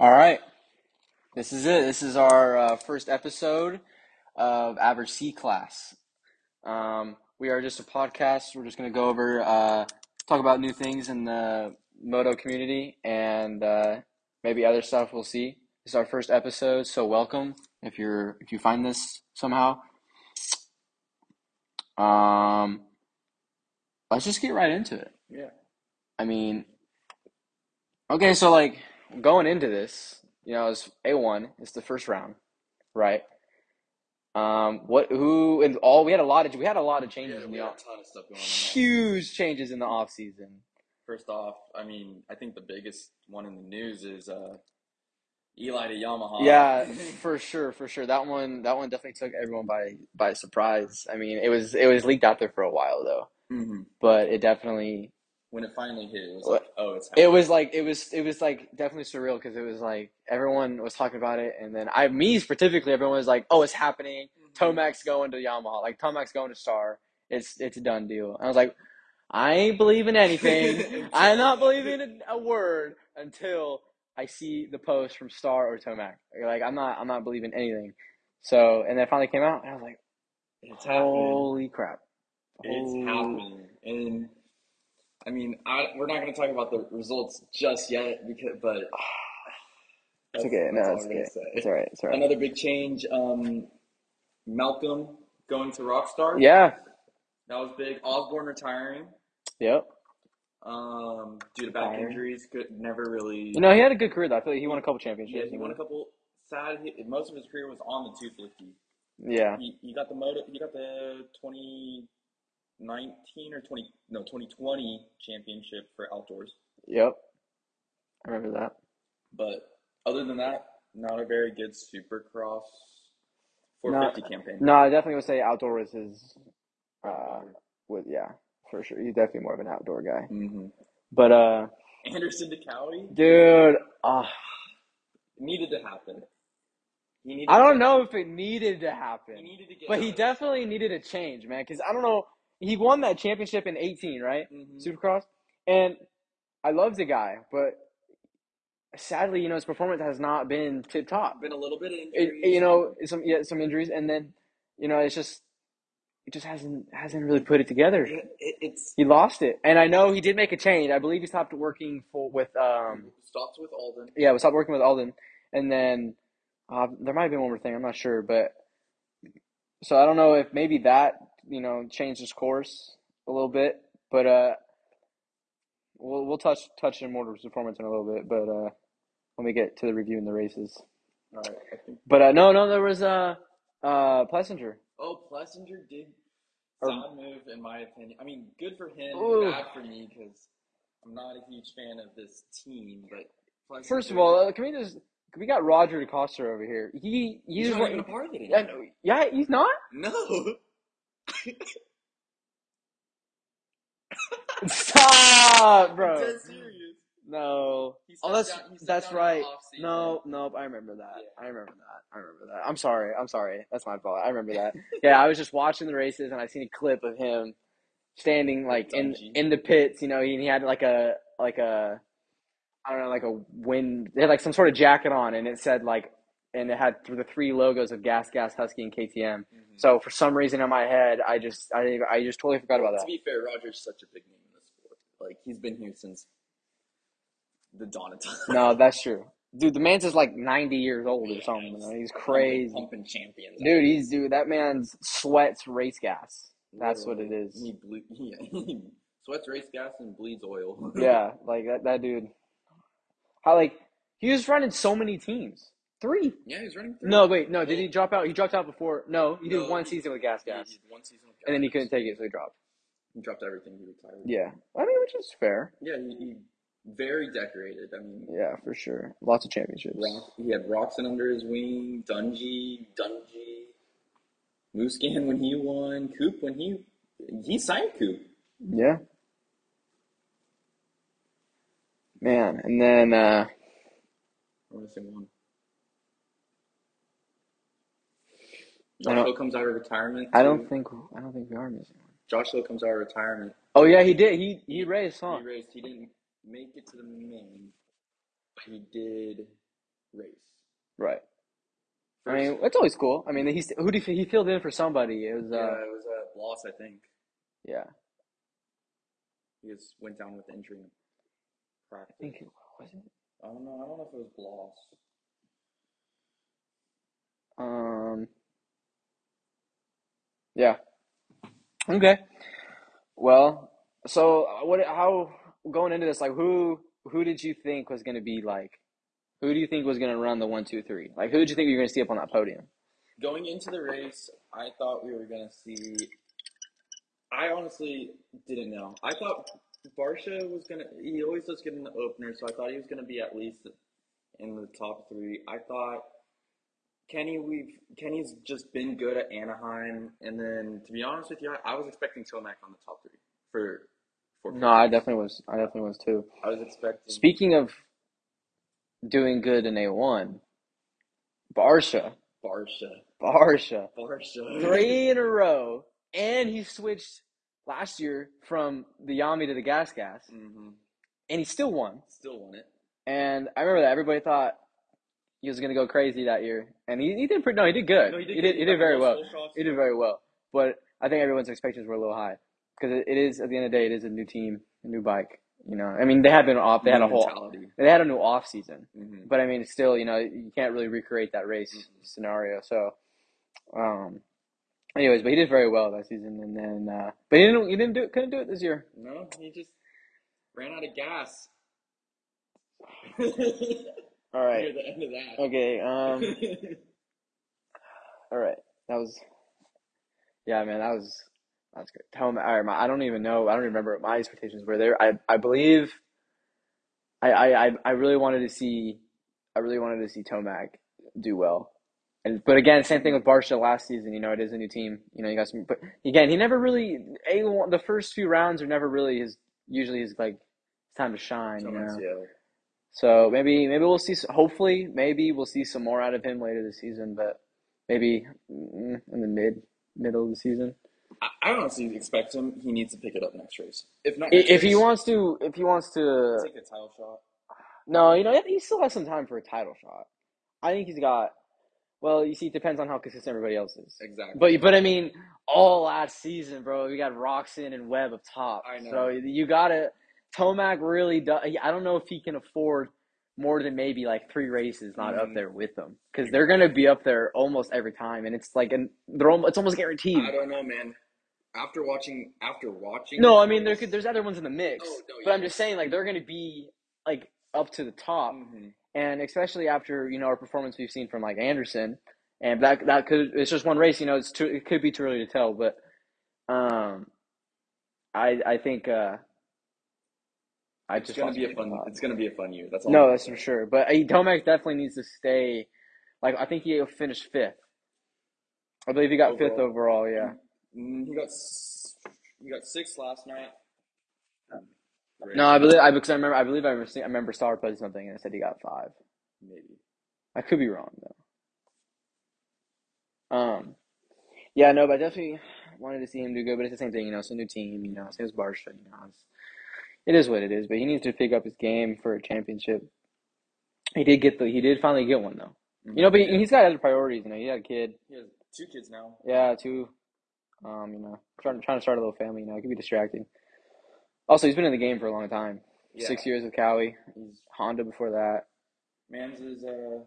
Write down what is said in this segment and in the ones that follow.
All right. This is it. This is our uh, first episode of Average C Class. Um, we are just a podcast. We're just going to go over, uh, talk about new things in the moto community and uh, maybe other stuff. We'll see. This is our first episode, so welcome if you're if you find this somehow. Um, let's just get right into it. Yeah. I mean, okay, so like going into this, you know, it's A one. It's the first round, right? Um, what who and all we had a lot of we had a lot of changes Yeah, in we the had a off, ton of stuff going on. huge changes in the off season. First off, I mean, I think the biggest one in the news is uh, Eli to Yamaha. Yeah, for sure, for sure. That one that one definitely took everyone by by surprise. I mean, it was it was leaked out there for a while though, hmm but it definitely When it finally hit, it was like, oh, it's it was like it was it was like definitely surreal because it was like everyone was talking about it and then I me specifically everyone was like, "Oh, it's happening." Mm-hmm. Tomac's going to Yamaha. Like Tomac's going to Star. It's it's a done deal. I was like, I ain't believing anything. I'm not believing a, a word until I see the post from Star or Tomac. Like I'm not I'm not believing anything. So and then finally came out and I was like, It's happening. holy crap. It's Holy- happening. And I mean, I, we're not going to talk about the results just yet, because but It's okay. No, it's okay. It's all right. It's all right. Another big change. Um, Malcolm going to Rockstar. Yeah. that was big. Osborne retiring. Yep. Um, due to back injuries, could never really. You know, he had a good career though. I feel like he won a couple championships. yeah, he won a couple. Sad. He, most of his career was on the 250. Yeah. He, he got the moto. He got the 2019 or 20 no 2020 championship for outdoors. Yep. I remember that. But other than that, not a very good Supercross 450 campaign. No, I definitely would say outdoor was his. Uh, was yeah, for sure. He's definitely more of an outdoor guy. hmm But uh, Anderson to Kawi dude, uh, needed to happen. He needed I don't know if it needed to He happen, needed to get. but he definitely needed a change, man. Because I don't know, he won that championship in eighteen, right? hmm Supercross, and I love the guy, but sadly, you know, his performance has not been tip top. Been a little bit of it, you know some yeah some injuries and then you know it's just it just hasn't hasn't really put it together It, it, it's he lost it and i know he did make a change i believe he stopped working for with um stopped with Aldon. yeah we stopped working with aldon and then uh, there might have been one more thing i'm not sure but so i don't know if maybe that you know changed his course a little bit but uh we'll we'll touch touch in more performance in a little bit but uh when we get to the review in the races All right, I think. but uh no no there was uh uh Plessinger Oh, Plessinger did Or- move in my opinion. I mean, good for him, Ooh. bad for me because I'm not a huge fan of this team. But Plessinger, First of all, uh, can we just can we got Roger De Coster over here. He he's he's, not even a part of it. yeah, anymore. no, yeah, he's not. No. Stop, bro. I'm dead serious. No. Oh, that's down- that's down in the right. No, nope. I remember that. Yeah. I remember that. I remember that. I'm sorry. I'm sorry. That's my fault. I remember that. yeah, I was just watching the races and I seen a clip of him standing like in in the pits. You know, he, he had like a like a I don't know like a wind. They had like some sort of jacket on and it said like and it had the three logos of Gas Gas Husky and KTM. Mhm. So for some reason in my head, I just I I just totally forgot about that. To be fair, Roger's such a big name in the sport. Like he's been here since the dawn of time. No, that's true. Dude, the man's just like 90 years old or something. man. He's crazy. Pumping champions. Dude, he's dude. That man's sweats race gas. That's what it is. He, ble- he, he sweats race gas and bleeds oil. Yeah, like that. That dude. How like he was running so many teams. Three. Yeah, he's running. Through. No, wait, no. Did he drop out? He dropped out before. No, he did No, one he- season with gas gas, he did one season with and then he couldn't take it, so he dropped. He dropped everything. He retired. Yeah, I mean, which is fair. Yeah, he, he very decorated. I mean, Yeah, for sure. Lots of championships. Rock, he had Roczen under his wing, Dungey, Dungey, Musquin when he won, Coop when he he signed Coop. Yeah. Man, and then uh I'm missing one. Josh comes out of retirement. I don't too. think I don't think we are missing one. Josh Hill comes out of retirement. Oh yeah, he did. He he raced, huh? He raced. He didn't make it to the main. He did. race. Right. I mean, it's always cool. I mean, he's who did he, he filled in for somebody? It was yeah, uh, it was uh, loss, I think. yeah. He just went down with injury. in I think it was it. I don't know. I don't know if it was Bloss. Um. Yeah. Okay. Well, so uh, what? How going into this? Like, who who did you think was going to be like? Who do you think was going to run the one, two, three? Like, who did you think you were going to see up on that podium? Going into the race, I thought we were gonna see. I honestly didn't know. I thought Barcia was gonna. He always does good in the opener, so I thought he was gonna be at least in the top three. I thought Kenny, we've Kenny's just been good at Anaheim, and then to be honest with you, I, was expecting Tomac on the top three for. for No, I definitely was. I definitely was too. I was expecting. Speaking of doing good in A one, Barcia, Barcia. Barcia, Barcia. three in a row, and he switched last year from the Yami to the Gas Gas, hmm and he still won. Still won it. And I remember that everybody thought he was gonna go crazy that year, and he, he did pretty. No, he did good. No, he did. good. He did, very well. full. He did very well. But I think everyone's expectations were a little high because it, it is at the end of the day, it is a new team, a new bike. You know, I mean, they had been off. They had a whole. mentality. They had a new off season, hmm but I mean, still, you know, you can't really recreate that race Mhm. scenario. So, um, anyways, but he did very well that season, and then, uh, but he didn't. He didn't do it. Couldn't do it this year. No, he just ran out of gas. All right. Near the end of that. Okay. Um. All right. That was. Yeah, man. That was. That's great. Tell me. All right. My, I don't even know. I don't remember what my expectations were there. I I believe. I I I I really wanted to see. I really wanted to see Tomac do well. And but again, same thing with Barcia last season. You know, it is a new team. You know, you got some. But again, he never really. A the first few rounds are never really his. Usually, his like It's time to shine. You know. yeah. So maybe maybe we'll see. Hopefully, maybe we'll see some more out of him later this season. But maybe mm, in the mid middle of the season. I, I honestly expect him. He needs to pick it up next race. If not, If he wants to, if he wants to, take a title shot. no, you know, he still has some time for a title shot. I think he's got. Well, you see, it depends on how consistent everybody else is. Exactly. But but I mean, all last season, bro, we got Roczen and Webb up top. I know. So you gotta. Tomac really does. I don't know if he can afford more than maybe like three races not up Mhm. there with them because they're gonna be up there almost every time, and it's like and they're almost, it's almost guaranteed. I don't know, man. After watching, after watching. No, I mean there could there's other ones in the mix, Oh, no, but I'm just saying like they're gonna be like up to the top. Mhm. and especially after you know our performance we've seen from like Anderson, and that that could it's just one race, you know, it's too it could be too early to tell, but um, I I think uh, I It's gonna be a fun. It's gonna be a fun year. That's all. No, that's for sure. But Tomac definitely needs to stay. Like I think he finished fifth. I believe he got fifth Overall. overall. Yeah. Mm, he got. He got six last night. Great. No, I believe I because I remember I believe I remember, seeing- I remember Star posted something and it said he got five. Maybe. I could be wrong though. Um, yeah, no, but I definitely wanted to see him do good. But it's the same thing, you know. It's a new team, you know. Same as Barcia, you know. It's, it is what it is. But he needs to pick up his game for a championship. He did get the. He did finally get one though. You know, but he, he's got other priorities. You know, he had a kid. He has two kids now. Yeah, two. Um, you know, trying trying to start a little family. You know, it could be distracting. Also, he's been in the game for a long time. Yeah. Six years with Kawi. He's Honda before that. Mans is uh.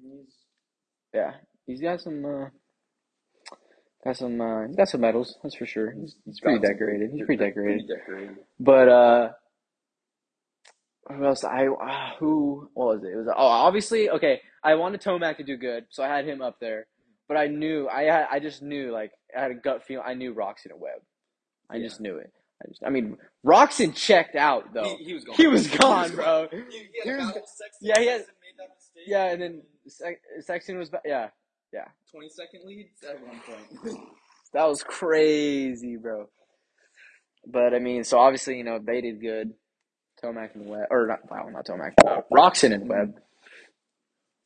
He's Yeah, he's got some. Uh, got some. Uh, he's got some medals. That's for sure. He's, he's pretty decorated. He's pretty decorated. Pretty decorated. But uh, who else? I uh, who? What was it? It was oh, obviously okay. I wanted Tomac to do good, so I had him up there. But I knew I had. I just knew like I had a gut feel. I knew Roczen and Webb. I Yeah. just knew it. I just. I mean, Roczen checked out though. He, he was gone. He was gone, bro. He, he He had a was- yeah, he had- Sexton made that mistake. Yeah, and then Sex- Sexton was. ba- Yeah, twenty second leads at one point. that was crazy, bro. But I mean, so obviously, you know, they did good. Tomac and Webb, or not, wow, not Tomac. Uh, Roczen and Webb.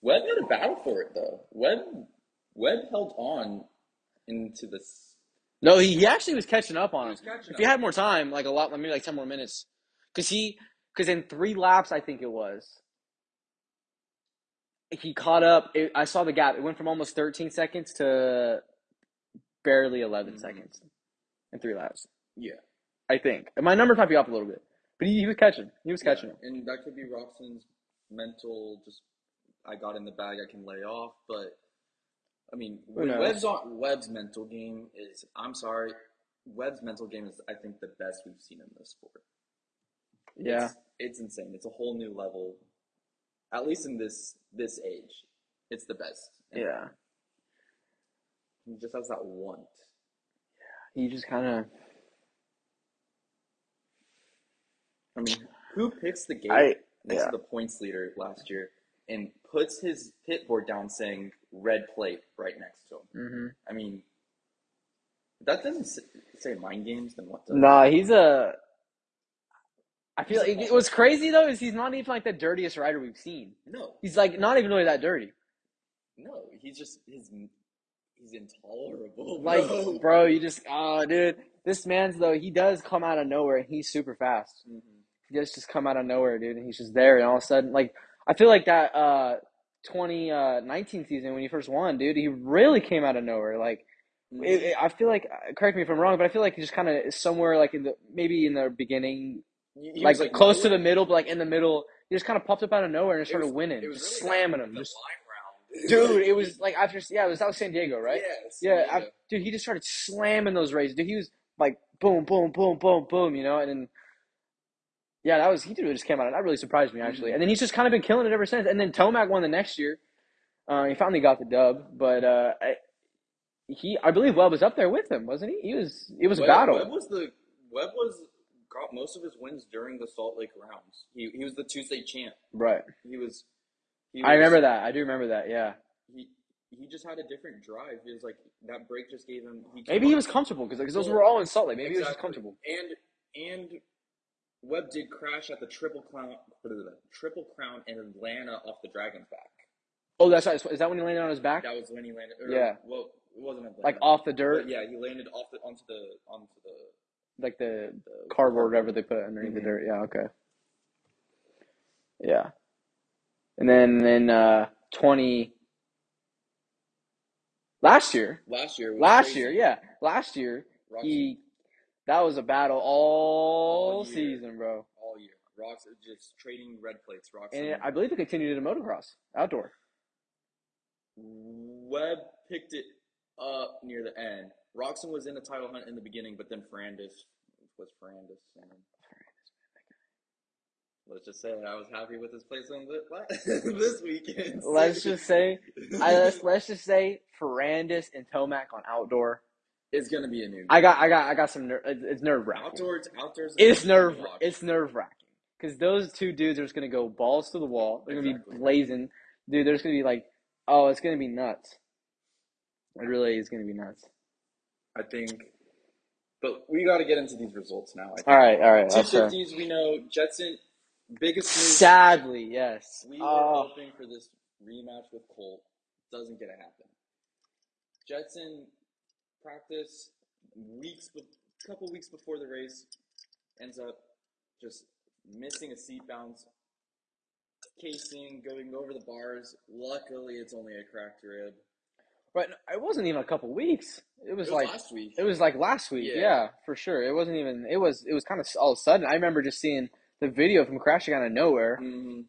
Webb had a battle for it though. Webb Webb held on into this. No, he, he actually was catching up on him. If he had more time, like a lot, maybe like ten more minutes, because he, because in three laps, I think it was. He caught up. It, I saw the gap. It went from almost 13 seconds to barely 11 Mhm. seconds in three laps. Yeah. I think And my numbers might be off a little bit, but he, he was catching. He was catching. Yeah, and that could be Roczen's mental. Just I got in the bag, I can lay off. But I mean? Webb's on Webb's mental game is. I'm sorry, Webb's mental game is. I think the best we've seen in this sport. Yeah. It's, it's insane. It's a whole new level. At least in this this age, it's the best. Yeah. He just has that want. He just kind of. I mean, who picks the gate I next yeah. to the points leader last year and puts his pit board down saying red plate right next to him? hmm I mean, that doesn't say mind games, then what does? Nah, he's a. I feel like a- what's crazy though is he's not even like the dirtiest rider we've seen. No, He's like not even really that dirty. no, he's just his. He's intolerable. Like, bro. bro, you just oh, dude, this man's though he does come out of nowhere and he's super fast. Mhm. He does just come out of nowhere, dude, and he's just there, and all of a sudden, like I feel like that uh 2019 season when he first won, dude, he really came out of nowhere. Like it, it- I feel like uh, correct me if I'm wrong, but I feel like he just kind of somewhere like in the maybe in the beginning, He- like, was, close to the middle, but like in the middle, he just kind of popped up out of nowhere and started was- winning, just really slamming him, just dude. It was like after yeah, it was that was San Diego, right? Yes, Yeah, yeah. Dude, he just started slamming those rays. Dude, he was like boom, boom, boom, boom, boom, you know, and then yeah, that was he really just came out. And that really surprised me actually. Mhm. And then he's just kind of been killing it ever since. And then Tomac won the next year. Uh, he finally got the dub, but uh, I, he I believe Webb was up there with him, wasn't he? He was. It was a battle. Webb was the Webb was got most of his wins during the Salt Lake rounds. He he was the Tuesday champ. right. He was. He I remember that. I do remember that. Yeah. He he just had a different drive. He was like that break just gave him. He Maybe he was comfortable because those were all in Salt Lake. Maybe he was just comfortable. And and Webb did crash at the triple crown, triple crown in Atlanta off the Dragon's back. Oh, that's right. Is that when he landed on his back? That was when he landed. or, Yeah. Well, it wasn't Atlanta. Like off the dirt, But yeah, he landed off the onto the onto the, like the the cardboard, whatever they put underneath the Mhm. dirt. Yeah, okay. Yeah. And then then uh twenty last year. Last year. Was Last crazy. year, yeah. Last year he that was a battle all, All season, bro. all year. Rocks just trading red plates. Rocks And I believe it continued in motocross, outdoor. Webb picked it up near the end. Roczen was in the title hunt in the beginning, but then Ferrandis was Ferrandis. And let's just say I was happy with his placement this, this weekend. Let's just say I let's, let's just say Ferrandis and Tomac on outdoor. it's gonna be a new. I got I got I got some ner- it's, it's nerve wracking. outdoors. Outdoors. It's nerve. It's nerve wracking because those two dudes are just gonna go balls to the wall. They're gonna Exactly. be blazing, dude. They're just gonna be like, oh, it's gonna be nuts. It really is gonna be nuts. I think. But we got to get into these results now. I think. All right, all right. Two That's fair. fifties. We know Jetson. Biggest news. Sadly, yes. We were Oh, hoping for this rematch with Colt. Doesn't get to happen. Jetson practice weeks, be- couple weeks before the race, ends up just missing a seat bounce, casing, going over the bars. Luckily, it's only a cracked rib. But it wasn't even a couple weeks. It was, It was like last week. it was like last week. Yeah. Yeah. for sure. It wasn't even. It was. It was kind of all of a sudden. I remember just seeing the video from crashing out of nowhere. Mhm.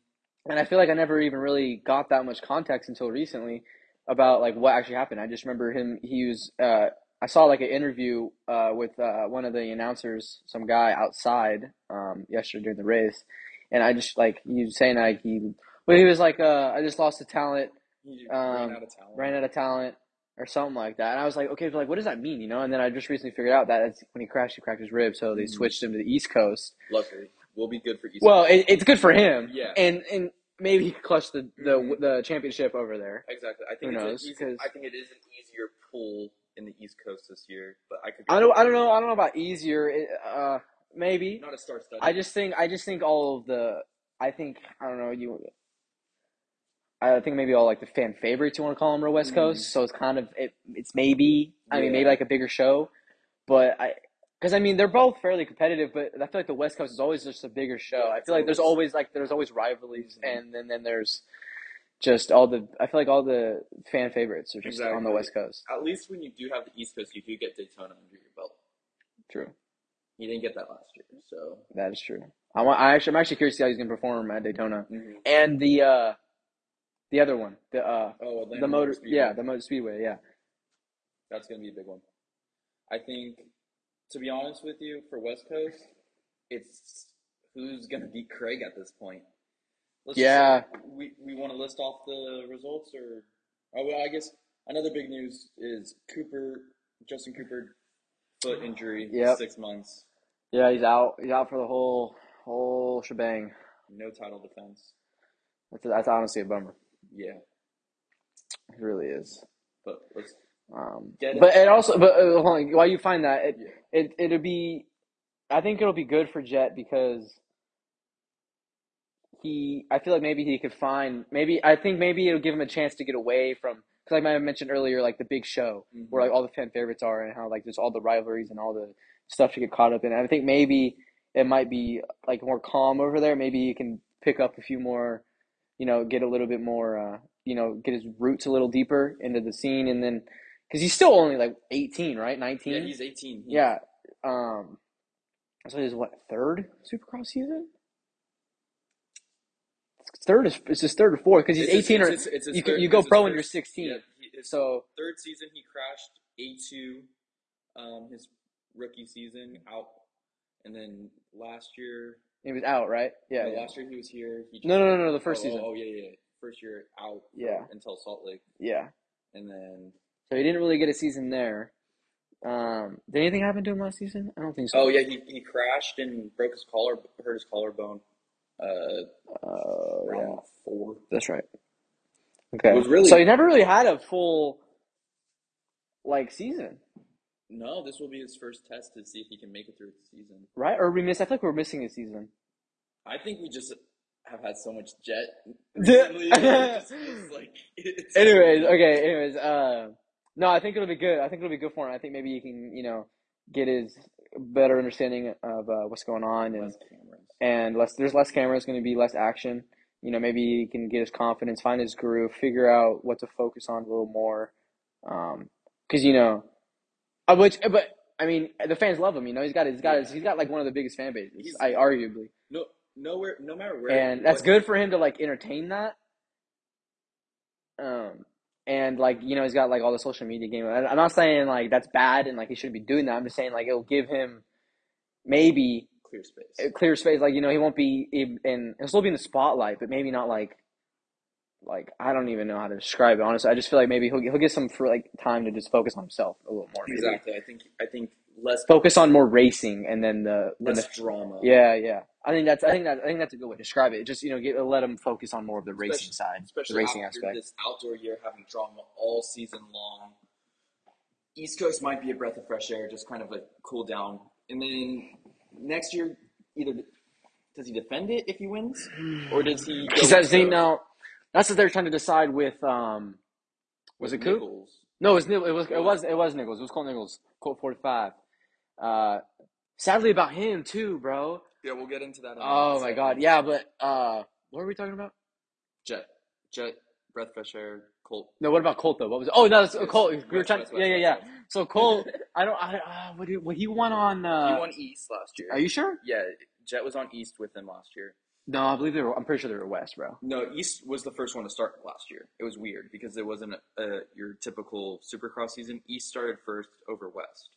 and I feel like I never even really got that much context until recently about like what actually happened. I just remember him. He was. Uh, I saw like an interview uh, with uh, one of the announcers, some guy outside um, yesterday during the race, and I just like he was saying like he, well, he was like, uh, I just lost the talent, Um, ran out of talent. ran out of talent. Or something like that, and I was like, okay, but like, what does that mean, you know? And then I just recently figured out that when he crashed, he cracked his rib, so they Mhm. switched him to the East Coast. Luckily, we'll be good for East. Well, it, it's good for him, Yeah. and and maybe he could clutch the the, Mhm. the championship over there. exactly. I think Who knows, easy- I think it is an easier pull in the East Coast this year, but I could. I don't I don't know I don't know about easier. It, uh, maybe. Not a star study. I just think I just think all of the I think I don't know you. I think maybe all like the fan favorites you want to call them are West Mhm. Coast, so it's kind of it. It's maybe I mean maybe like a bigger show, but I because I mean they're both fairly competitive, but I feel like the West Coast is always just a bigger show. Yeah, I feel like there's always- like there's always rivalries, Mhm. and then then there's just all the I feel like all the fan favorites are just on the West Coast. At least when you do have the East Coast, you do get Daytona under your belt. True, You didn't get that last year, so. that is true. I want. I actually, I'm actually curious to see how he's gonna perform at Daytona and the uh, the other one, the uh, Oh, Atlanta the motor, Speedway. yeah, the motor speedway, yeah. That's going to be a big one. I think, to be honest with you, for West Coast, it's who's going to beat Craig at this point. Let's just- Yeah. we we want to list off the results, or oh well, I guess another big news is Cooper, Justin Cooper, foot injury, six months, Yeah, he's out. He's out for the whole whole shebang. no title defense. That's that's honestly a bummer. Yeah, It really is. but let's Um, Get it. but it also, but uh, hold on, while you find that, it, Yeah. it it'll be, I think it'll be good for Jett because he, I feel like maybe he could find, maybe I think maybe it'll give him a chance to get away from, because like I mentioned earlier, like the big show where like all the fan favorites are and how like there's all the rivalries and all the stuff to get caught up in. I think maybe it might be like more calm over there. Maybe he can pick up a few more, you know, get a little bit more, uh, you know, get his roots a little deeper into the scene, and then because he's still only like 18, right? 19. yeah, he's eighteen. He's, Yeah. Um. So his what third Supercross season? Third is it's his third or fourth because he's It's his- 18 or it's it's his you third- you go pro when you're 16. Yeah, he, So third season he crashed A two, um, his rookie season out, and then last year, he was out, right? Yeah. no, last year he was here. He No, no, no, no. The first oh, season. Oh, yeah, yeah, first year out. Yeah. until Salt Lake, Yeah. and then So he didn't really get a season there. Um, did anything happen to him last season? I don't think so. oh yeah, he, he crashed and broke his collar, hurt his collarbone. Uh, Oh, yeah. round four. That's right. Okay. Really- so he never really had a full like season, No, this will be his first test to see if he can make it through the season. right? Or we missed. I feel like we're missing a season. I think we just have had so much jett recently. it's just- it's like, it's Anyways, okay. Anyways, uh, no, I think it'll be good. I think it'll be good for him. I think maybe he can, you know, get his better understanding of uh, what's going on and Less cameras. and less. There's less cameras, going to be less action. You know, maybe he can get his confidence, find his groove, figure out what to focus on a little more. Um, because you know, uh, which but I mean, the fans love him. You know, he's got he's got his, he's got like one of the biggest fan bases. He's- I arguably, No, nowhere, no matter where. and that's good for him to like entertain that. Um, and like you know, he's got like all the social media game. I'm not saying like that's bad and like he shouldn't be doing that. I'm just saying like it'll give him maybe Clear space. clear space. Like you know, he won't be in, in he'll still be in the spotlight, but maybe not like like I don't even know how to describe it. Honestly, I just feel like maybe he'll he'll get some for like time to just focus on himself a little more. Maybe. exactly. I think. I think less Focus on more racing, and then the less the drama. yeah yeah. I think that's I think that I think that's a good way to describe it. Just you know, get let them focus on more of the racing side, Especially- side, the racing after aspect. this outdoor year having drama all season long. East Coast might be a breath of fresh air, just kind of a cool down. And then next year, either does he defend it if he wins, or does he? He says with he now. That's what they're trying to decide with um. Was with it Coop? Nichols? No, it was it was it was it was Nichols. It was Colt Nichols. Colt forty five. Uh, sadly about him too, bro. Yeah, we'll get into that. in Oh my second. god, yeah, but uh, what were we talking about? Jett, Jett, breath fresh air, Colt. No, what about Colt though? What was it? Oh, no, that's It's Colt. We were trying. Yeah, yeah, yeah. So Colt, I don't. I uh, what did what he won on? Uh, he won East last year. Are you sure? Yeah, Jett was on East with him last year. No, I believe they were. I'm pretty sure they were West, bro. No, East was the first one to start last year. It was weird because it wasn't a, a, your typical Supercross season. East started first over West.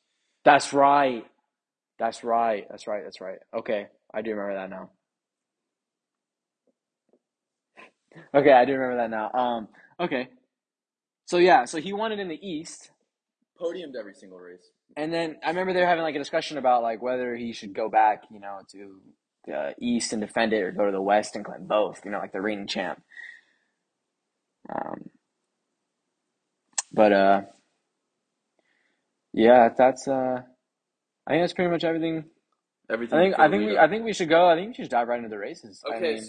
That's right. That's right. That's right. That's right. Okay, I do remember that now. Okay, I do remember that now. Um, okay. So yeah, so he won it in the East, Podiumed every single race. and then I remember they were having like a discussion about like whether he should go back, you know, to the East and defend it, or go to the West and claim both, you know, like the reigning champ. Um, but uh, yeah, that's uh, I think that's pretty much everything. Everything. I think I think we. I think we should go. I think we should dive right into the races. I Okay. mean,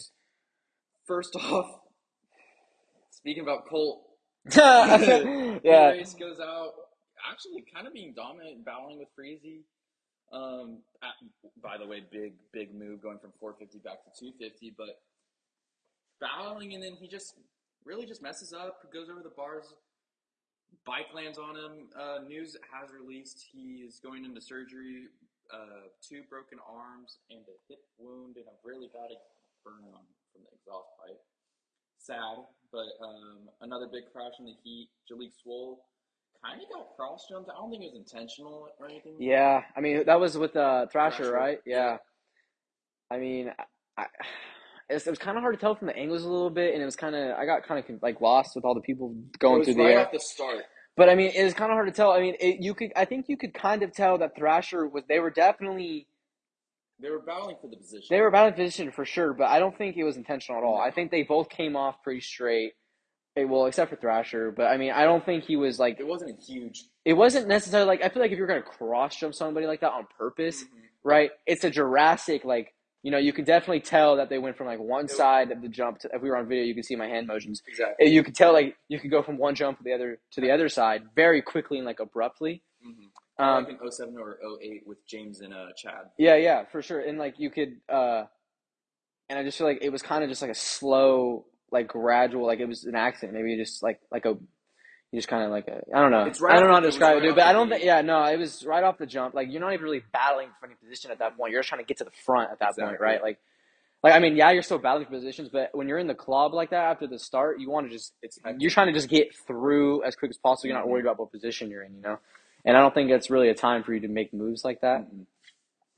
First off, speaking about Colt, yeah. the race goes out actually kind of being dominant, battling with Friese. Um, at, by the way, big big move going from 450 back to 250, but battling and then he just really just messes up, goes over the bars. Bike lands on him. Uh, news has released he is going into surgery. Uh, two broken arms and a hip wound and a really bad burn on from the exhaust pipe. Sad, but um, another big crash in the heat. Jalek Swoll kind of got cross jumped. I don't think it was intentional or anything. Yeah, I mean that was with uh, Thrasher, Thrasher, right? Yeah. yeah. I mean, I, it was, it was kind of hard to tell from the angles a little bit, and it was kind of I got kind of like lost with all the people going through the right air. off the start. But I mean, it was kind of hard to tell. I mean, it, you could I think you could kind of tell that Thrasher was they were definitely They were battling for the position. they were battling position for sure, but I don't think it was intentional at all. No. I think they both came off pretty straight. Eh, well, except for Thrasher, but I mean, I don't think he was like It wasn't a huge. it wasn't necessarily like I feel like if you're gonna cross jump somebody like that on purpose, Mhm. right? It's a Jurassic like you know you could definitely tell that they went from like one side of the jump. To, if we were on video, you could see my hand motions. Exactly. You could tell like you could go from one jump to the other to the other side very quickly and like abruptly. Mm-hmm. Um, like in 07 or 08 with James and uh, Chad. yeah, yeah, for sure. And like you could, uh, and I just feel like it was kind of just like a slow, like gradual, like it was an accident. Maybe just like like a. You just kind of like a, I don't know. It's right I don't know how to describe it, dude. But I don't think. Yeah, no, it was right off the jump. Like you're not even really battling for any position at that point. You're just trying to get to the front at that point, right? Like, like I mean, yeah, you're still battling for positions, but when you're in the club like that after the start, you want to just It's you're trying to just get through as quick as possible. You're not worried about what position you're in, you know. And I don't think it's really a time for you to make moves like that. Mhm.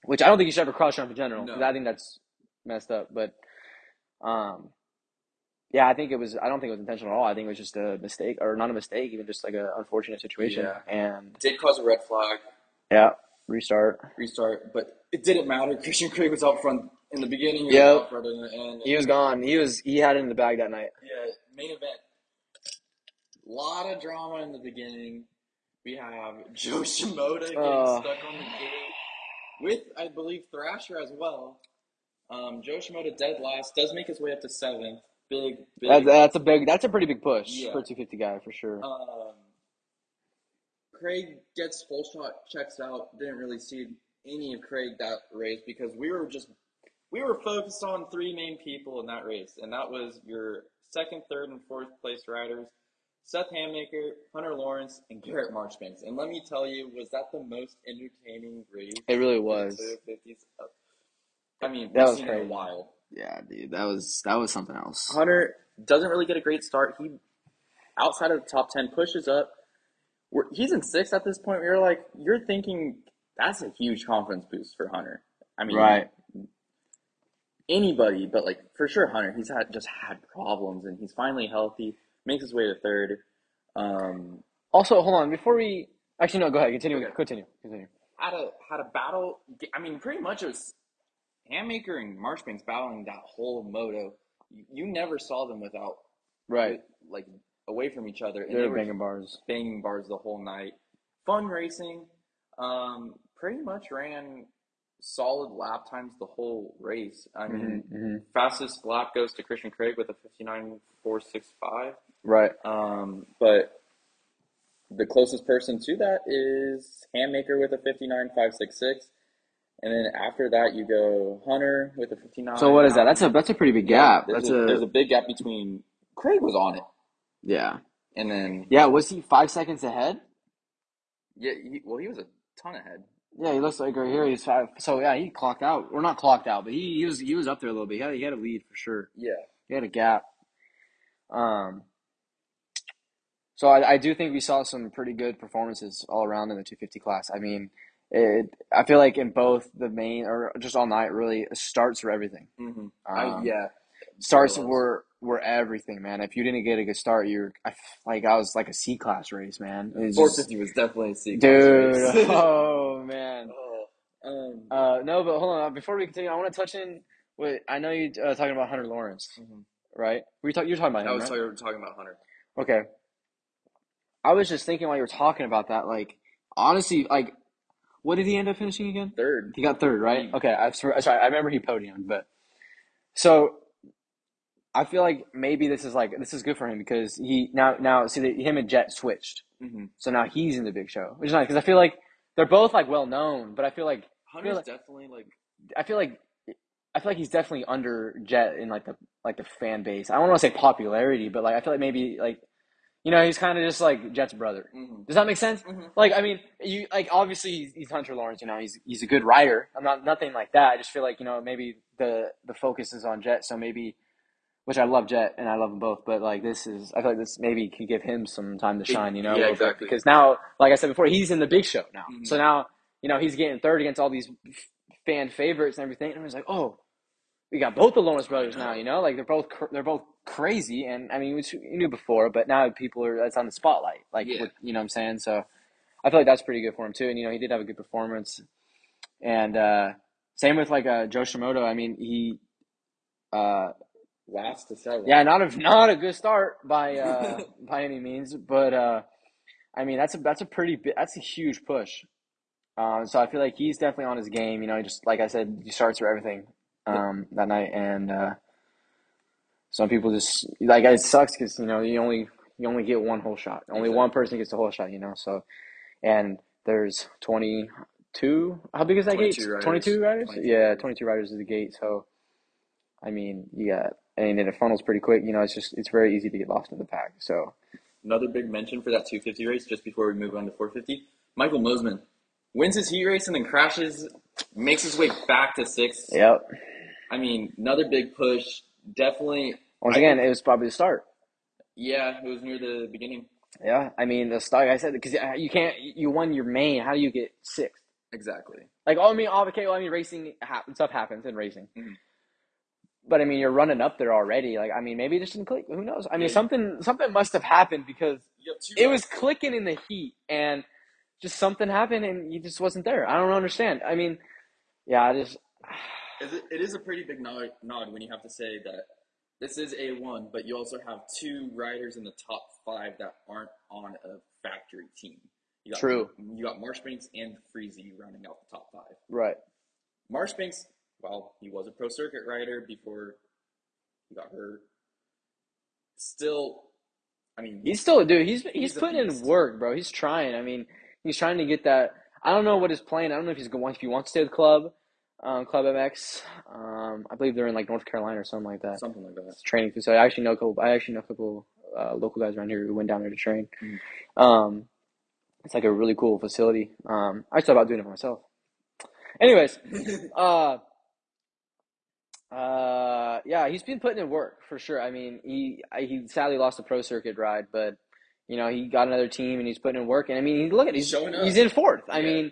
Which I don't think you should ever cross jump in general. No. I think that's messed up. But, um, yeah, I think it was. I don't think it was intentional at all. I think it was just a mistake, or not a mistake, even just like an unfortunate situation. Yeah. And Did cause a red flag, yeah, restart. restart, but it didn't matter. Christian Craig was out front in the beginning. He was Yep. out front in the end. He was gone. He was. He had it in the bag that night. Yeah, main event. lot of drama in the beginning. We have Jo Shimoda getting Oh. stuck on the gate with, I believe, Thrasher as well. Um, Jo Shimoda dead last does make his way up to seventh. Big, big. That, that's a big. That's a pretty big push Yeah. for a 250 guy for sure. Um, Craig gets full shot, checks out. Didn't really see any of Craig that race because we were just we were focused on three main people in that race, and that was your second, third, and fourth place riders: Seth Hammaker, Hunter Lawrence, and Garrett Marchbanks. And let me tell you, was that the most entertaining race? It really was. 50s? I mean, That was crazy. a while. Yeah, dude, that was that was something else. Hunter doesn't really get a great start. He outside of the top ten pushes up. We're, he's in sixth at this point. You're like you're thinking that's a huge confidence boost for Hunter. I mean, Right. Anybody, but like for sure, Hunter. He's had just had problems, and he's finally healthy. Makes his way to third. Um, Also, hold on before we. Actually, no. Go ahead. Continue. Okay. Continue. Continue. had a had a battle. I mean, pretty much it was Hammaker and Marchbanks battling that whole moto. You, never saw them without right like away from each other. And They're were banging bars, banging bars the whole night. Fun racing. Um, pretty much ran solid lap times the whole race. I mm-hmm, mean, mm-hmm. fastest lap goes to Christian Craig with a fifty nine four six five. Right. Um, but the closest person to that is Hammaker with a 59.566. And then after that, you go Hunter with a 59. So what is that? That's a that's a pretty big Yeah, gap. There's That's a, a, there's a big gap between Craig was on it, yeah. and then Yeah. Was he five seconds ahead? yeah, he, well, he was a ton ahead. Yeah, he looks like right here. He's five. So yeah, he clocked out, We're not clocked out, but he, he was he was up there a little bit. He had he had a lead for sure. Yeah, He had a gap. Um. So I, I do think we saw some pretty good performances all around in the 250 class. I mean, it. I feel like in both the main or just all night, really starts for everything. mm-hmm. Um, yeah, Starts were were everything, man. If you didn't get a good start, you're I, like I was like a C class race, man. Four fifty was four just- fifty was definitely a C dude. oh man. um, Uh, no, but hold on. Before we continue, I want to touch in. Wait, I know you uh, talking about Hunter Lawrence, mhm. right? Were you talking? You're talking about him? I was right? talking, talking about Hunter. Okay. I was just thinking while you were talking about that, like honestly, like what did he end up finishing again? Third. He got third, right? Mm. Okay, I'm sorry. I remember he podiumed, but so I feel like maybe this is like this is good for him because he now now see that him and Jett switched, Mm-hmm. so now he's in the big show, which is nice because I feel like they're both like well known, but I feel like Hunter's like- definitely like I feel like I feel like he's definitely under Jett in like the like the fan base. I don't want to say popularity, but like I feel like maybe like you know he's kind of just like Jett's brother. Mhm. Does that make sense? Mhm. Like I mean, you like obviously he's, he's Hunter Lawrence. You know, he's he's a good writer. I'm not nothing like that. I just feel like you know maybe the the focus is on Jett, so maybe. Which I love Jett and I love them both, but like this is, I feel like this maybe could give him some time to shine, you know, Yeah, exactly. because now, like I said before, he's in the big show now. Mhm. So now, you know, he's getting third against all these f- fan favorites and everything, and everyone's like, oh, we got both the Lawrence brothers now, you know, like they're both they're both crazy, and I mean, we we knew before, but now people are that's on the spotlight, like Yeah. with, you know what I'm saying. So I feel like that's pretty good for him too, and you know, he did have a good performance, and uh, same with like uh, Jo Shimoda. I mean, he. Uh, Last to seven. yeah, not a not a good start by uh, by any means, but uh, I mean that's a that's a pretty bi- that's a huge push. Um, so I feel like he's definitely on his game. You know, just like I said, he starts for everything um, that night, and uh, some people just like it sucks because you know you only you only get one whole shot. Only one person gets the whole shot. You know, so and there's twenty two. How big is that gate? 22 riders. Twenty two riders. 22 Yeah, twenty two riders is the gate. So I mean, you got and then it funnels pretty quick. You know, it's just it's very easy to get lost in the pack. So Another big mention for that 250 race, just before we move on to 450. Michael Mosiman wins his heat race and then crashes, makes his way back to sixth. yep. I mean, another big push. Definitely. Once again, it was probably the start. yeah, it was near the beginning. Yeah, I mean the start. I said because you can't. You won your main. How do you get sixth? Exactly. Like, oh, I mean, oh, okay, well, I mean, racing happens, stuff happens in racing. Mhm. But I mean, you're running up there already. Like, I mean, maybe it just didn't click. Who knows? I mean, Yeah. something something must have happened because it was clicking in the heat, and just something happened, and he just wasn't there. I don't understand. I mean, yeah, I just it, it is a pretty big nod, nod when you have to say that this is A1, but you also have two riders in the top five that aren't on a factory team. You got, True. You got Marchbanks and Friese rounding out the top five. right. Marchbanks, well, he was a pro circuit rider before he got hurt. Still, I mean, He's still a dude. He's he's, He's putting in work, bro. He's trying. I mean, he's trying to get that. I don't know what his plan. I don't know if he's going if he wants to stay with the club, um, Club MX. Um, I believe they're in like North Carolina or something like that. something like that. training facility. I actually know a couple. I actually know a couple uh, local guys around here who went down there to train. Mhm. Um, it's like a really cool facility. Um, I thought about doing it for myself. Anyways, uh, uh, yeah, he's been putting in work for sure. I mean, he he sadly lost the pro circuit ride, but you know he got another team and he's putting in work. And I mean, he- look at he's Showing up. he's in fourth. I Yeah. mean,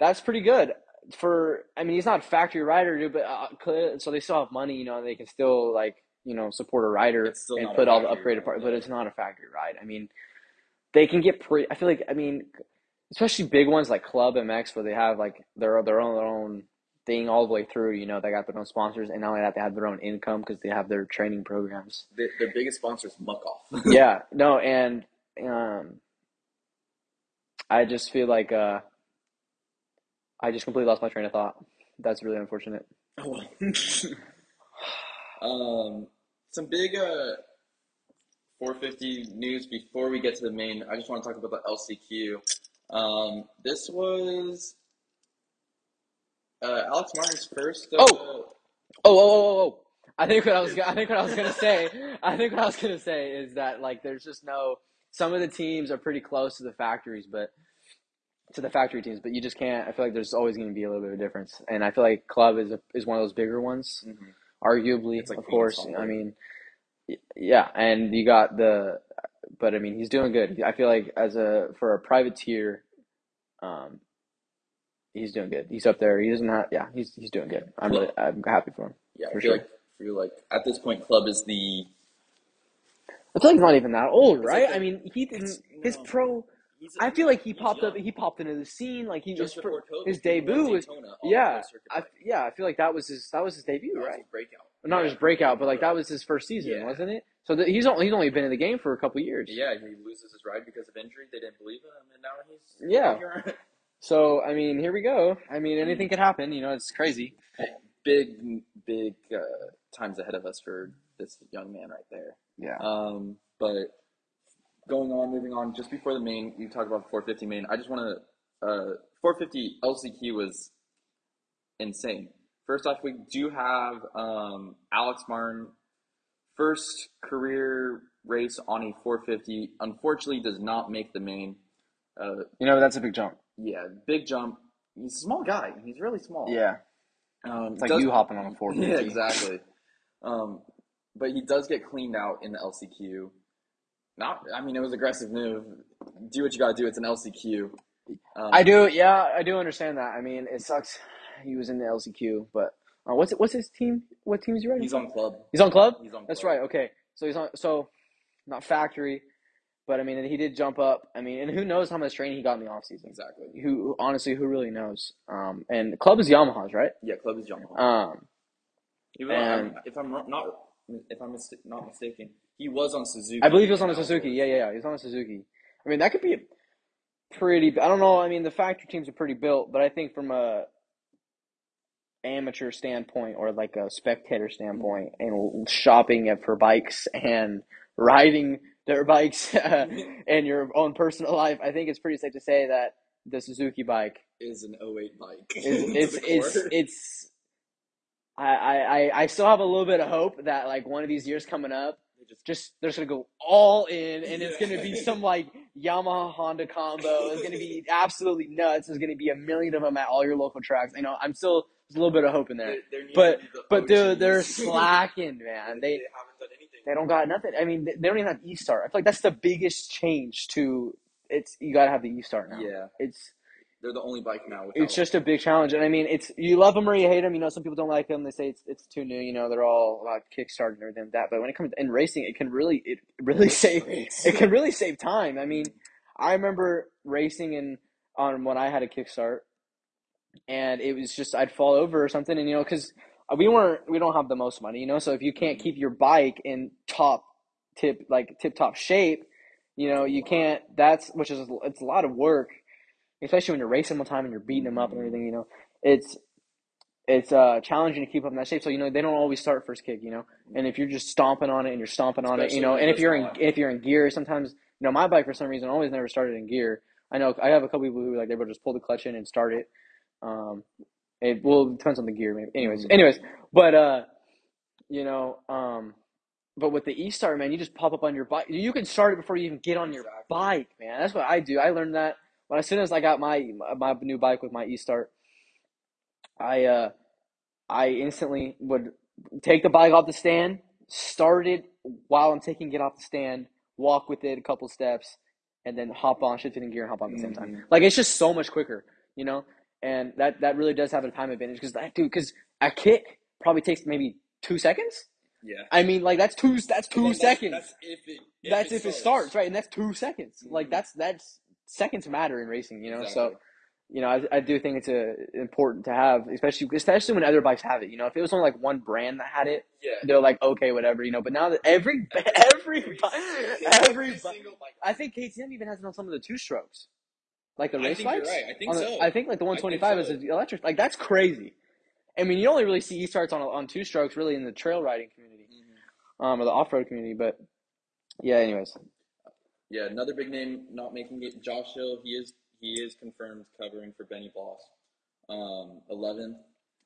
that's pretty good for. I mean, he's not a factory rider, dude, but uh, so they still have money. You know, they can still like you know support a rider and put all the upgraded part, but it's not a factory ride. I mean, they can get pretty. I feel like I mean, especially big ones like Club MX, where they have like their their own their own thing all the way through. You know, they got their own sponsors, and not only that, they have their own income because they have their training programs. Their, their biggest sponsor is Muc-Off. yeah, no, and um, I just feel like uh, I just completely lost my train of thought. That's really unfortunate. Oh, um, some big uh, 450 news before we get to the main. I just want to talk about the LCQ. Um, this was uh, Alex Martin's first. Uh, Oh! Oh, oh, oh, oh, oh. I think what I was, I think what I was gonna say, I think what I was gonna say is that like there's just no. Some of the teams are pretty close to the factories, but to the factory teams, but you just can't. I feel like there's always going to be a little bit of a difference, and I feel like club is a, is one of those bigger ones, mhm. arguably, like of course. I mean, yeah, and you got the, but I mean, he's doing good. I feel like as a for a privateer, um, he's doing good. He's up there. He doesn't have, yeah, he's he's doing good. I'm really, I'm happy for him. Yeah, For I feel sure. like feel like at this point, Club is the I feel like he's not even that old, right? like the- I mean, he didn't. it's- His no. pro. I feel like he popped up. He popped into the scene. Like he just was. his debut was. Yeah, I yeah. I feel like that was his. That was his debut, That right? his breakout. Not Yeah. his breakout, but like that was his first season, Yeah. wasn't it? So the, he's only he's only been in the game for a couple years. Yeah, he loses his ride because of injury. They didn't believe him, and now he's Yeah. So I mean, here we go. I mean, anything could happen. You know, it's crazy. big, big uh, times ahead of us for this young man right there. Yeah. Um, but going on, moving on, just before the main, you talked about 450 main. I just want to, uh, 450 LCQ was insane. First off, we do have um, Alex Martin, first career race on a 450. Unfortunately, does not make the main. Uh, You know, that's a big jump. yeah, big jump. He's a small guy. He's really small. Yeah. um, It's like does- you hopping on a 450. Yeah, exactly. Um, but he does get cleaned out in the LCQ. Not, I mean, it was aggressive move. Do what you got to do. It's an LCQ. Um, I do, yeah, I do understand that. I mean, it sucks. He was in the LCQ, but uh, what's what's his team? What team is he riding? He's on club. He's on club. He's on. That's right. Okay, so he's on. So not factory, but I mean, he did jump up. I mean, and who knows how much training he got in the off season? Exactly. Who honestly, who really knows? Um, and club is Yamaha's, right? Yeah, club is Yamaha. Um, Even and- if I'm not if I'm mis- not mistaken, he was on Suzuki. I believe he was on a Suzuki. Yeah, yeah, yeah. He was on a Suzuki. I mean, that could be a pretty. I don't know. I mean, the factory teams are pretty built, but I think from a amateur standpoint or like a spectator standpoint, and shopping for bikes and riding their bikes and your own personal life, I think it's pretty safe to say that the Suzuki bike is an 08 bike. is To it's it's it's. I, I, I- still have a little bit of hope that like one of these years coming up, They just- just they're just gonna go all in, and it's gonna be some like Yamaha Honda combo. It's gonna be absolutely nuts. There's gonna be a million of them at all your local tracks. You know, I'm still there's a little bit of hope in there, needs but- the but dude, they're slacking, man. They haven't done anything. they don't got nothing. I mean, they they don't even have E Start. I feel like that's the biggest change to it's. You gotta have the E Start now. Yeah, It's they're the only bike now. It's just a big challenge, and I mean, it's you love them or you hate them. You know, some people don't like them. They say it's it's too new. You know, they're all about Kickstarter and everything like that. But when it comes in racing, it can really it really save it can really save time. I mean, I remember racing in on when I had a kickstart, and it was just I'd fall over or something, and you know, because we weren't we don't have the most money, you know, so if you can't keep your bike in top tip like tip top shape, you know, you can't. That's which is it's a lot of work, especially when you're racing the time and you're beating them up and everything. You know, it's it's uh challenging to keep up in that shape. So you know they don't always start first kick. You know, and if you're just stomping on it and you're stomping on it, you know, and if you're in small. if you're in gear, sometimes you know my bike for some reason always never started in gear. I know I have a couple people who like they would just pull the clutch in and start it. Um, it well it depends on the gear maybe. Anyways, Mhm. anyways, but uh, you know, um, but with the E Star man, you just pop up on your bike. You can start it before you even get on your bike, man. That's what I do. I learned that when as soon as I got my my new bike with my E Start, I uh, I instantly would take the bike off the stand, start it while I'm taking it off the stand, walk with it a couple steps, and then hop on, shift it in gear, and hop on at the same time. Mhm. Like it's just so much quicker, you know. And that that really does have a time advantage because that dude, because a kick probably takes maybe two seconds. Yeah. I mean, like that's two that's two that's- seconds. That's if it. If that's if it starts, right? And that's two seconds. Like Mhm. that's that's seconds matter in racing, you know. So you know, I, I do think it's a, important to have, especially especially when other bikes have it. You know, if it was only like one brand that had it, Yeah. they're like okay, whatever. You know, but now that every every every single bike. I think KTM even has it on some of the two strokes, like the I race you're bikes. right. I think the- so. I think like the 125 think is electric. Like that's crazy. I mean, you only really see e starts on on two strokes really in the trail riding community, Mhm. um, or the off road community. But yeah, anyways, Yeah, another big name not making it. Josh Hill. He is he is confirmed covering for Benny Bloss. Um, 11th.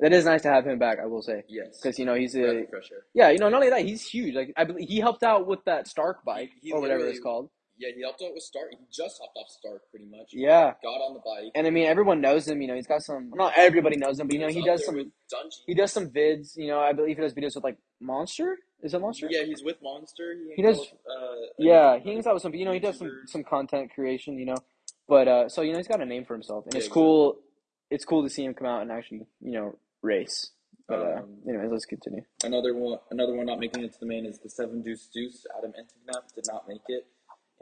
that is nice to have him back. I will say Yes. because you know he's a pressure. yeah, you know not only that he's huge. Like I believe he helped out with that Stark bike He- he or whatever it's called. Yeah, he helped out with Stark. He just hopped off Stark pretty much. Yeah, Got on the bike. and I mean everyone knows him. You know he's got some. Not everybody knows him, but you know he does some. He does some vids. You know I believe he does videos with like Monster. Is it Monster? Yeah, he's with Monster. He, He does- with, uh, Yeah, he hangs out with some. You know, he does some some content creation. You know, but uh, so you know, he's got a name for himself, and Yeah, it's cool. It's cool to see him come out and actually, you know, race. But uh, Um, anyways, let's continue. Another one, another one not making it to the main is the Seven Deuce Deuce. Adam Enticknap did not make it,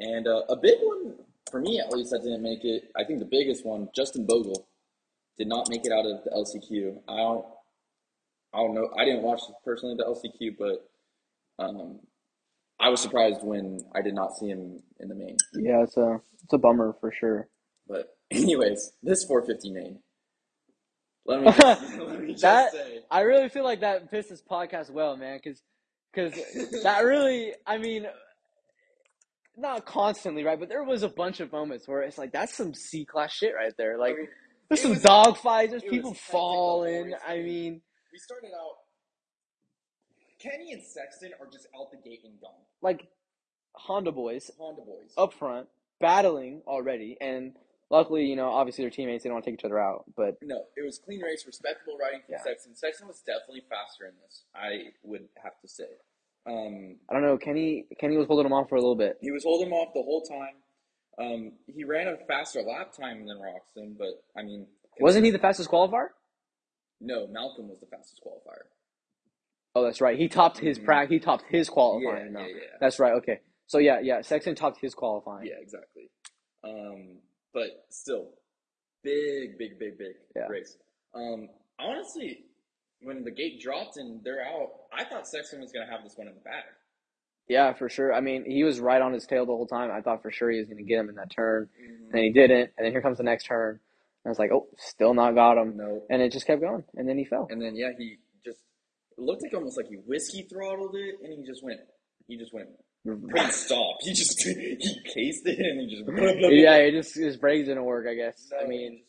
and uh, a big one for me at least that didn't make it. I think the biggest one, Justin Bogle, did not make it out of the LCQ. I don't, I don't know. I didn't watch personally the LCQ, but um, I was surprised when I did not see him in the main. Yeah, it's a it's a bummer for sure. But anyways, this 450 main. Let me just, let me That- say. I really feel like that fits this podcast well, man, because because that really, I mean, not constantly, right? But there was a bunch of moments where it's like that's some C class shit right there. Like I mean, there's some dog fights, there's people was hectic the falling. I mean, we started out. Kenny and Sexton are just out the gate and gone. Like Honda boys Honda boys. up front, battling already, and luckily, you know, obviously they're teammates. They don't want to take each other out. But No, it was clean race, respectable riding from Yeah. Sexton. Sexton was definitely faster in this. I would have to say. Um, I don't know. Kenny Kenny was holding him off for a little bit. he was holding him off the whole time. Um, he ran a faster lap time than Roczen, but I mean, Wasn't he the fastest qualifier? No, Malcolm was the fastest qualifier. Oh, that's right. He topped his Mhm. prac. He topped his qualifying. yeah, no. yeah. That's right. Okay. So yeah, yeah. Sexton topped his qualifying. Yeah, exactly. Um, but still, big, big, big, big Yeah. race. Um, honestly, when the gate dropped and they're out, I thought Sexton was going to have this one in the bag. Yeah, for sure. I mean, he was right on his tail the whole time. I thought for sure he was going to get him in that turn, Mm-hmm. and then he didn't. And then here comes the next turn. And I was like, oh, still not got him. No. And it just kept going, and then he fell. And then yeah, he just it looked like almost like he whiskey throttled it, and he just went. He just went. Stop. He just he cased it, and he just. yeah, it just his brakes didn't work. I guess. I No, mean,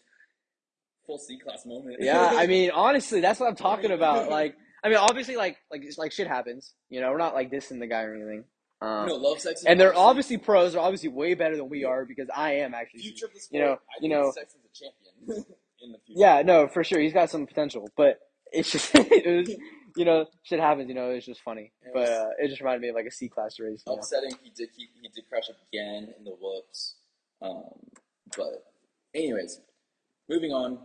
full C class moment. yeah. I mean, honestly, that's what I'm talking about. Like, I mean, obviously, like, like, like shit happens. You know, we're not like dissing the guy or anything. Um, no love Sexton. and they're obviously pros. They're obviously way better than we are because I am actually. future of the sport. you know- I you think know- Sexton's a champion in the future. Yeah, no, for sure. He's got some potential, but it's just, it was, you know, shit happens. You know, it's just funny. It But was- uh, it just reminded me of like a C class race. you know? upsetting. He did he, he did crash again in the whoops. Um, but anyways, moving on.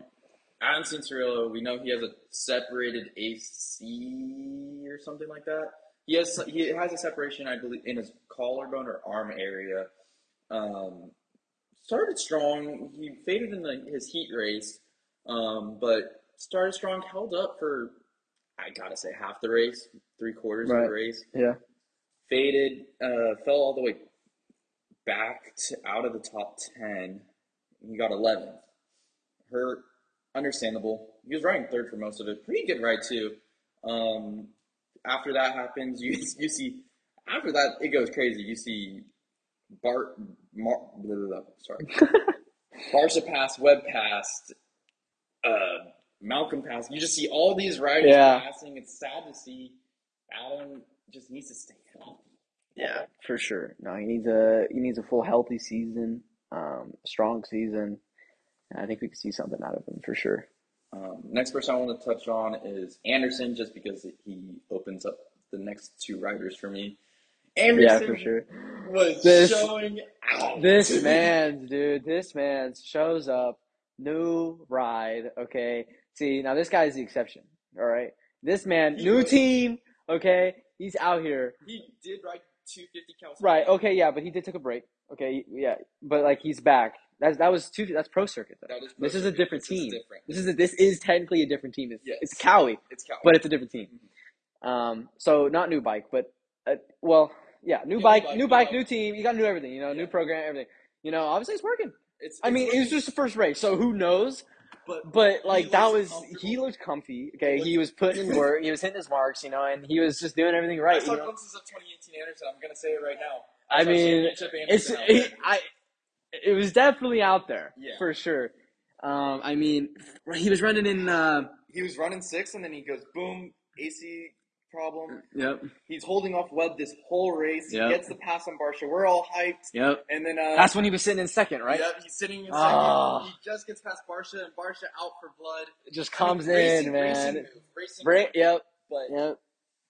Adam Cianciarulo, we know he has a separated AC or something like that. He has he has a separation, I believe, in his collarbone or arm area. Um, started strong. He faded in the, his heat race, um, but started strong. Held up for I gotta say half the race, three quarters of the race Yeah. faded, uh, fell all the way back to out of the top 10. He got 11th. Hurt, understandable. He was riding third for most of it. Pretty good ride, too. Um, after that happens, you, you see, after that, it goes crazy. You see Bart, Mar, blah, blah, blah, sorry. Barcia passed, Webb passed, uh, Malcolm passed. You just see all these riders Yeah. passing. It's sad to see. Adam just needs to stay healthy. Yeah, for sure. No, he needs a he needs a full healthy season, um, strong season. And I think we could see something out of him for sure. Um, next person I want to touch on is Anderson, just because he opens up the next two riders for me. Anderson Yeah, for sure. was This- showing out. This man's dude, this man shows up, new ride, okay. See, now this guy is the exception, all right. This man, He new was- team, okay. He's out here, He did ride 250 counts. right? Okay, yeah, but he did take a break, okay, yeah, but like he's back. That's that was two. That's pro circuit though. That is This is a different This is team. different. This is a, this is technically a different team. It's Yes. it's Kawi, It's Cal. but it's a different team. Um, so not new bike, but uh, well, yeah, new new bike, bike, new bike, new team. You got to do everything, you know, new program, everything. You know, obviously it's working. it's, I it's mean, it was just the first race, so who knows? but, But like that was he looked comfy. Okay, He he was putting in work. He was hitting his marks, you know, and he was just doing everything right. I saw glimpses of 2018 Anderson. I'm gonna say it right now. I saw mean, it's it. I. It was definitely out there Yeah. for sure. Um, I mean, he was running in. Uh, he was running six, and then he goes boom, AC problem. yep, He's holding off Webb this whole race. Yep. He gets the pass on Barcia. We're all hyped. yep. And then uh, That's when he was sitting in second, right? Yep, he's sitting in second. Ah. He just gets past Barcia, and Barcia out for blood. It just I mean, comes racing, in, man. Racing move, racing yep, But yep,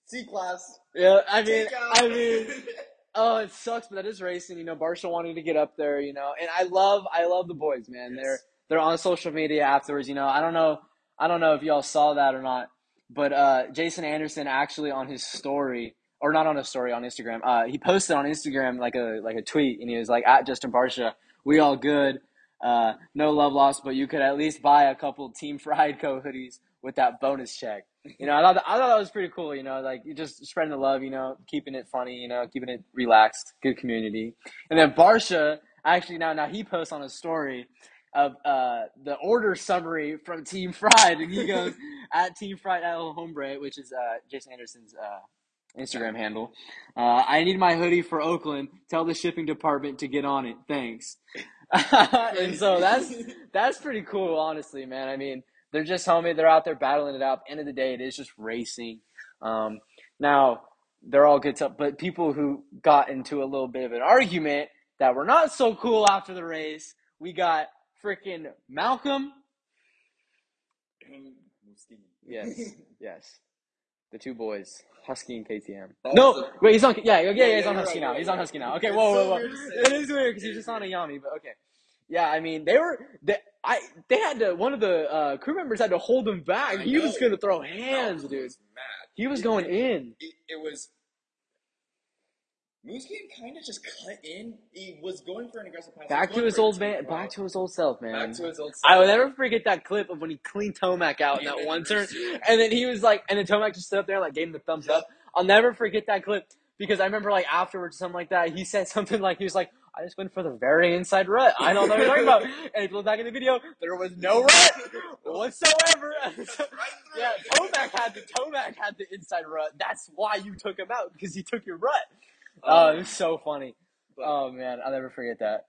C class. yeah. I mean. I mean, oh, it sucks, but that is racing. You know, Barcia wanting to get up there. You know, and I love, I love the boys, man. Yes. They're they're on social media afterwards. You know, I don't know, I don't know if y'all saw that or not, but uh, Jason Anderson actually on his story. Or not on a story on Instagram. Uh, he posted on Instagram like a like a tweet, and he was like, "At Justin Barcia, we all good. Uh, no love lost, but you could at least buy a couple Team Fried Co hoodies with that bonus check. You know, I thought that, I thought that was pretty cool. You know, like just spreading the love. You know, keeping it funny. You know, keeping it relaxed. Good community. And then Barcia actually now now he posts on his story of uh, the order summary from Team Fried, and he goes at Team Fried at El Hombre, which is uh, Jason Anderson's uh, Instagram handle. Uh, I need my hoodie for Oakland. Tell the shipping department to get on it. Thanks. and so that's that's pretty cool, honestly, man. I mean, They're just homie. They're out there battling it out. End of the day, it is just racing. Um, now they're all good stuff, but people who got into a little bit of an argument that were not so cool after the race, we got freaking Malcolm. Yes, yes, the two boys, Husky and KTM. That No, a- wait, he's on. Yeah, yeah, yeah, Yeah, he's on Husky right, now. He's on Husky now. Okay, whoa, whoa, whoa. weird to say. It is weird because he's just on a Yami, but okay. Yeah, I mean they were. They, I they had to. One of the uh, crew members had to hold him back. I He was gonna throw hands, Malcolm dude. was mad. He was It- going in. It, it was. Musquin kind of just cut in. He was going for an aggressive pass. Back to his old man. Back to his old self, man. Back to his old. Self. I will never forget that clip of when he cleaned Tomac out in that one turn, and then he was like, and then Tomac just stood up there and like gave him the thumbs up. I'll never forget that clip because I remember like afterwards, something like that. He said something like he was like, "I just went for the very inside rut. I don't know what you're talking about." And he looked back in the video, there was no rut whatsoever. yeah, Tomac had the Tomac had the inside rut. That's why you took him out because he took your rut. Oh, it was so funny. Oh man, I'll never forget that.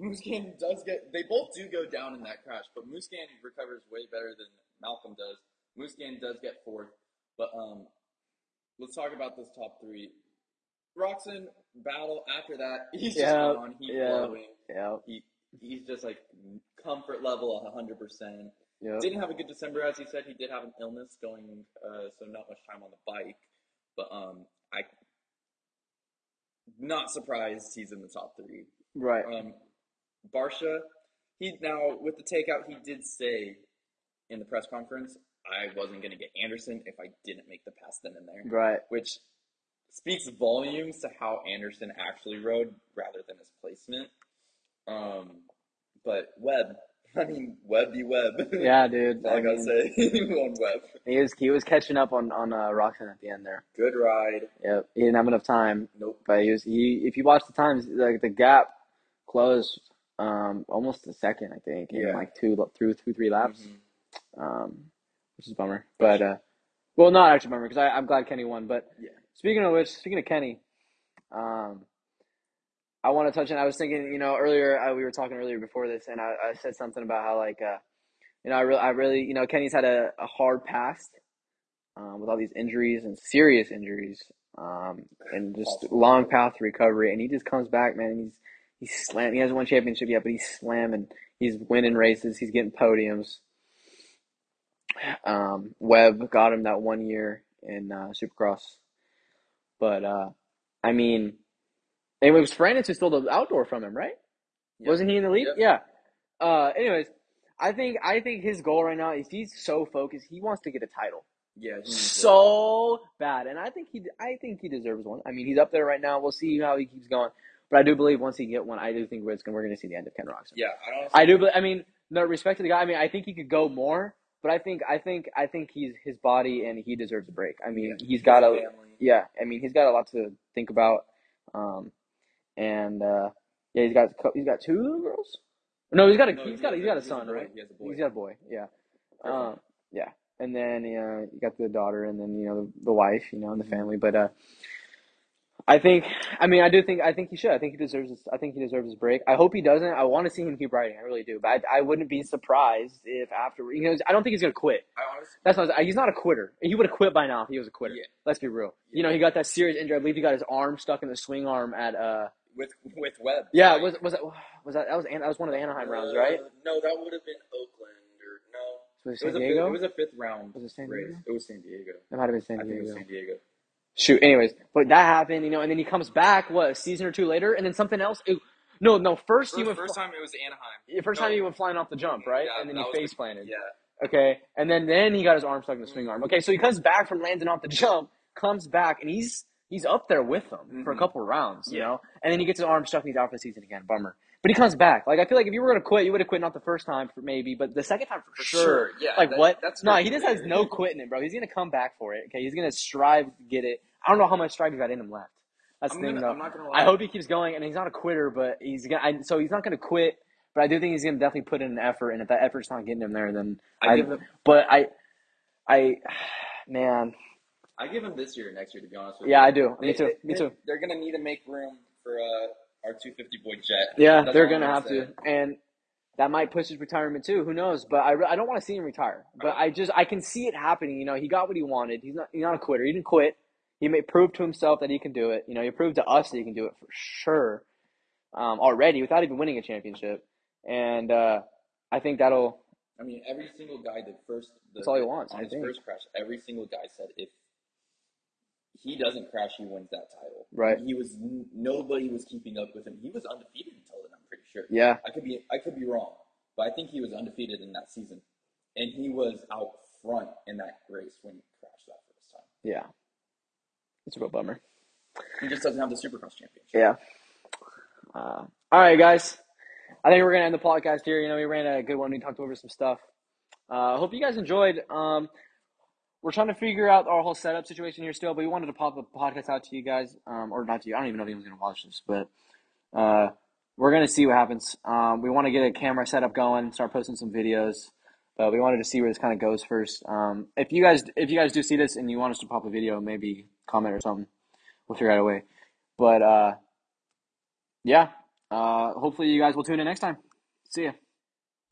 Musquin does get. They both do go down in that crash, but Musquin recovers way better than Malcolm does. Musquin does get fourth, but um, let's talk about this top three. Roczen battle after that. He's just gone. He's yeah. blowing. Yeah, He he's just like comfort level hundred percent. yeah. Didn't have a good December, as he said. He did have an illness going, uh, so not much time on the bike. But um, I not surprised he's in the top three. Right. Um, Barcia, he now with the takeout, he did say in the press conference, I wasn't going to get Anderson if I didn't make the pass then and there, Right. which speaks volumes to how Anderson actually rode rather than his placement. Um, but Webb, I mean Webb be Webb. Yeah, dude. That's all I, I gotta mean, say. on Webb, He was he was catching up on on uh, Roczen at the end there. good ride. Yep, he didn't have enough time, Nope. but he was he. If you watch the times, like the gap closed um almost a second, I think, in Yeah. like two through two three laps, Mhm. um, which is a bummer. But uh, well, not actually a bummer because I'm glad Kenny won. But Yeah. Speaking of which, speaking of Kenny, um, I want to touch on. I was thinking, you know, earlier uh, we were talking earlier before this, and I, I said something about how like, uh, you know, I really, I really, you know, Kenny's had a, a hard past um, with all these injuries and serious injuries, um, and just long path to recovery, and he just comes back, man. He's he's slam. He hasn't won championship yet, but he's slamming. He's winning races. He's getting podiums. Um, Webb got him that one year in uh, Supercross, but uh, I mean, it was Francis who stole the outdoor from him, right? Yeah. Wasn't he in the lead? Yep. Yeah. Uh, anyways, I think I think his goal right now is he's so focused. He wants to get a title Yeah. it. so bad, and I think he I think he deserves one. I mean, he's up there right now. We'll see how he keeps going, but I do believe once he get one, I do think we're gonna, we're going to see the end of Ken Roczen. Yeah. I don't. I do. bel- I mean, no respect to the guy. I mean, I think he could go more, but I think I think I think he's his body and he deserves a break. I mean, Yeah. he's got a family. Yeah. I mean, he's got a lot to think about, um, and uh, yeah, he's got he's got two little girls. No, he's got a No, he's he got a, he's got a son, right? He has a boy. He's got a boy. Yeah. Um, yeah. And then uh, you got the daughter, and then you know the, the wife, you know, and the family. But uh, I think, I mean, I do think, I think he should. I think he deserves. His, I think he deserves his break. I hope he doesn't. I want to see him keep writing. I really do. But I, I wouldn't be surprised if after, you know, I don't think he's gonna quit. I honestly. That's not. He's not a quitter. He would have quit by now if he was a quitter. Yeah. Let's be real. You know, he got that serious injury. I believe he got his arm stuck in the swing arm at. uh with with Webb. Yeah. Like, Was was that was that that was that was one of the Anaheim rounds, uh, right? No, that would have been Oakland or no. Was it It was San a Diego? fifth, it was a fifth round Was it San race. Diego? It was San Diego. It might have been San I think it Diego. was San Diego. Shoot. Anyways, but that happened, you know, and then he comes back what a season or two later, and then something else. It, no, no. First, he First, went. first fl- time it was Anaheim. first no. time he went flying off the jump, right? Yeah, and then he face planted. Yeah. Okay, and then then he got his arm stuck in the swing arm. Okay, so he comes back from landing off the jump, comes back, and he's he's up there with them for a Mhm. couple of rounds, you Yeah. know. And then he gets his arm stuck, and he's out for the season again. Bummer. But he comes back. Like I feel like if you were gonna quit, you would have quit not the first time for maybe, but the second time for, For sure. sure, yeah, Like that- what? that's no, he just has no quitting it, bro. He's gonna come back for it. Okay, he's gonna strive to get it. I don't know how much strive he's got in him left. That's I'm the thing, gonna- though. I'm not gonna lie. I hope he keeps going, and he's not a quitter, but he's gonna. I, so he's not gonna quit. But I do think he's gonna definitely put in an effort, and if that effort's not getting him there, then I give him. But I, I, man, I give him this year, next year, to be honest with yeah, you. Yeah, I do. They- Me too. they- Me too. They're gonna need to make room for uh, our 250 boy Jett. Yeah, That's they're gonna have say. to. And that might push his retirement too. Who knows? But I, I don't want to see him retire. But I just I can see it happening. You know, he got what he wanted. He's not he's not a quitter. He didn't quit. He may prove to himself that he can do it. You know, he proved to us that he can do it for sure um, already without even winning a championship. And uh, I think that'll I mean, every single guy that first the, That's all he wants, on I his think. first crash. Every single guy said if he doesn't crash, he wins that title. Right. He was nobody was keeping up with him. He was undefeated until then. I'm pretty sure. yeah I could be I could be wrong, but I think he was undefeated in that season, and he was out front in that race when he crashed that first time. yeah. It's a real bummer. He just doesn't have the Supercross championship. Yeah. Uh, all right, guys. I think we're gonna end the podcast here. You know, we ran a good one. We talked over some stuff. I uh, hope you guys enjoyed. Um, we're trying to figure out our whole setup situation here still, but we wanted to pop a podcast out to you guys, um, or not to you. I don't even know if anyone's gonna watch this, but uh, we're gonna see what happens. Um, we want to get a camera setup going, start posting some videos. But we wanted to see where this kind of goes first. Um, if you guys, if you guys do see this and you want us to pop a video, maybe comment or something. We'll figure out a way. But uh, yeah, uh, hopefully you guys will tune in next time. See ya.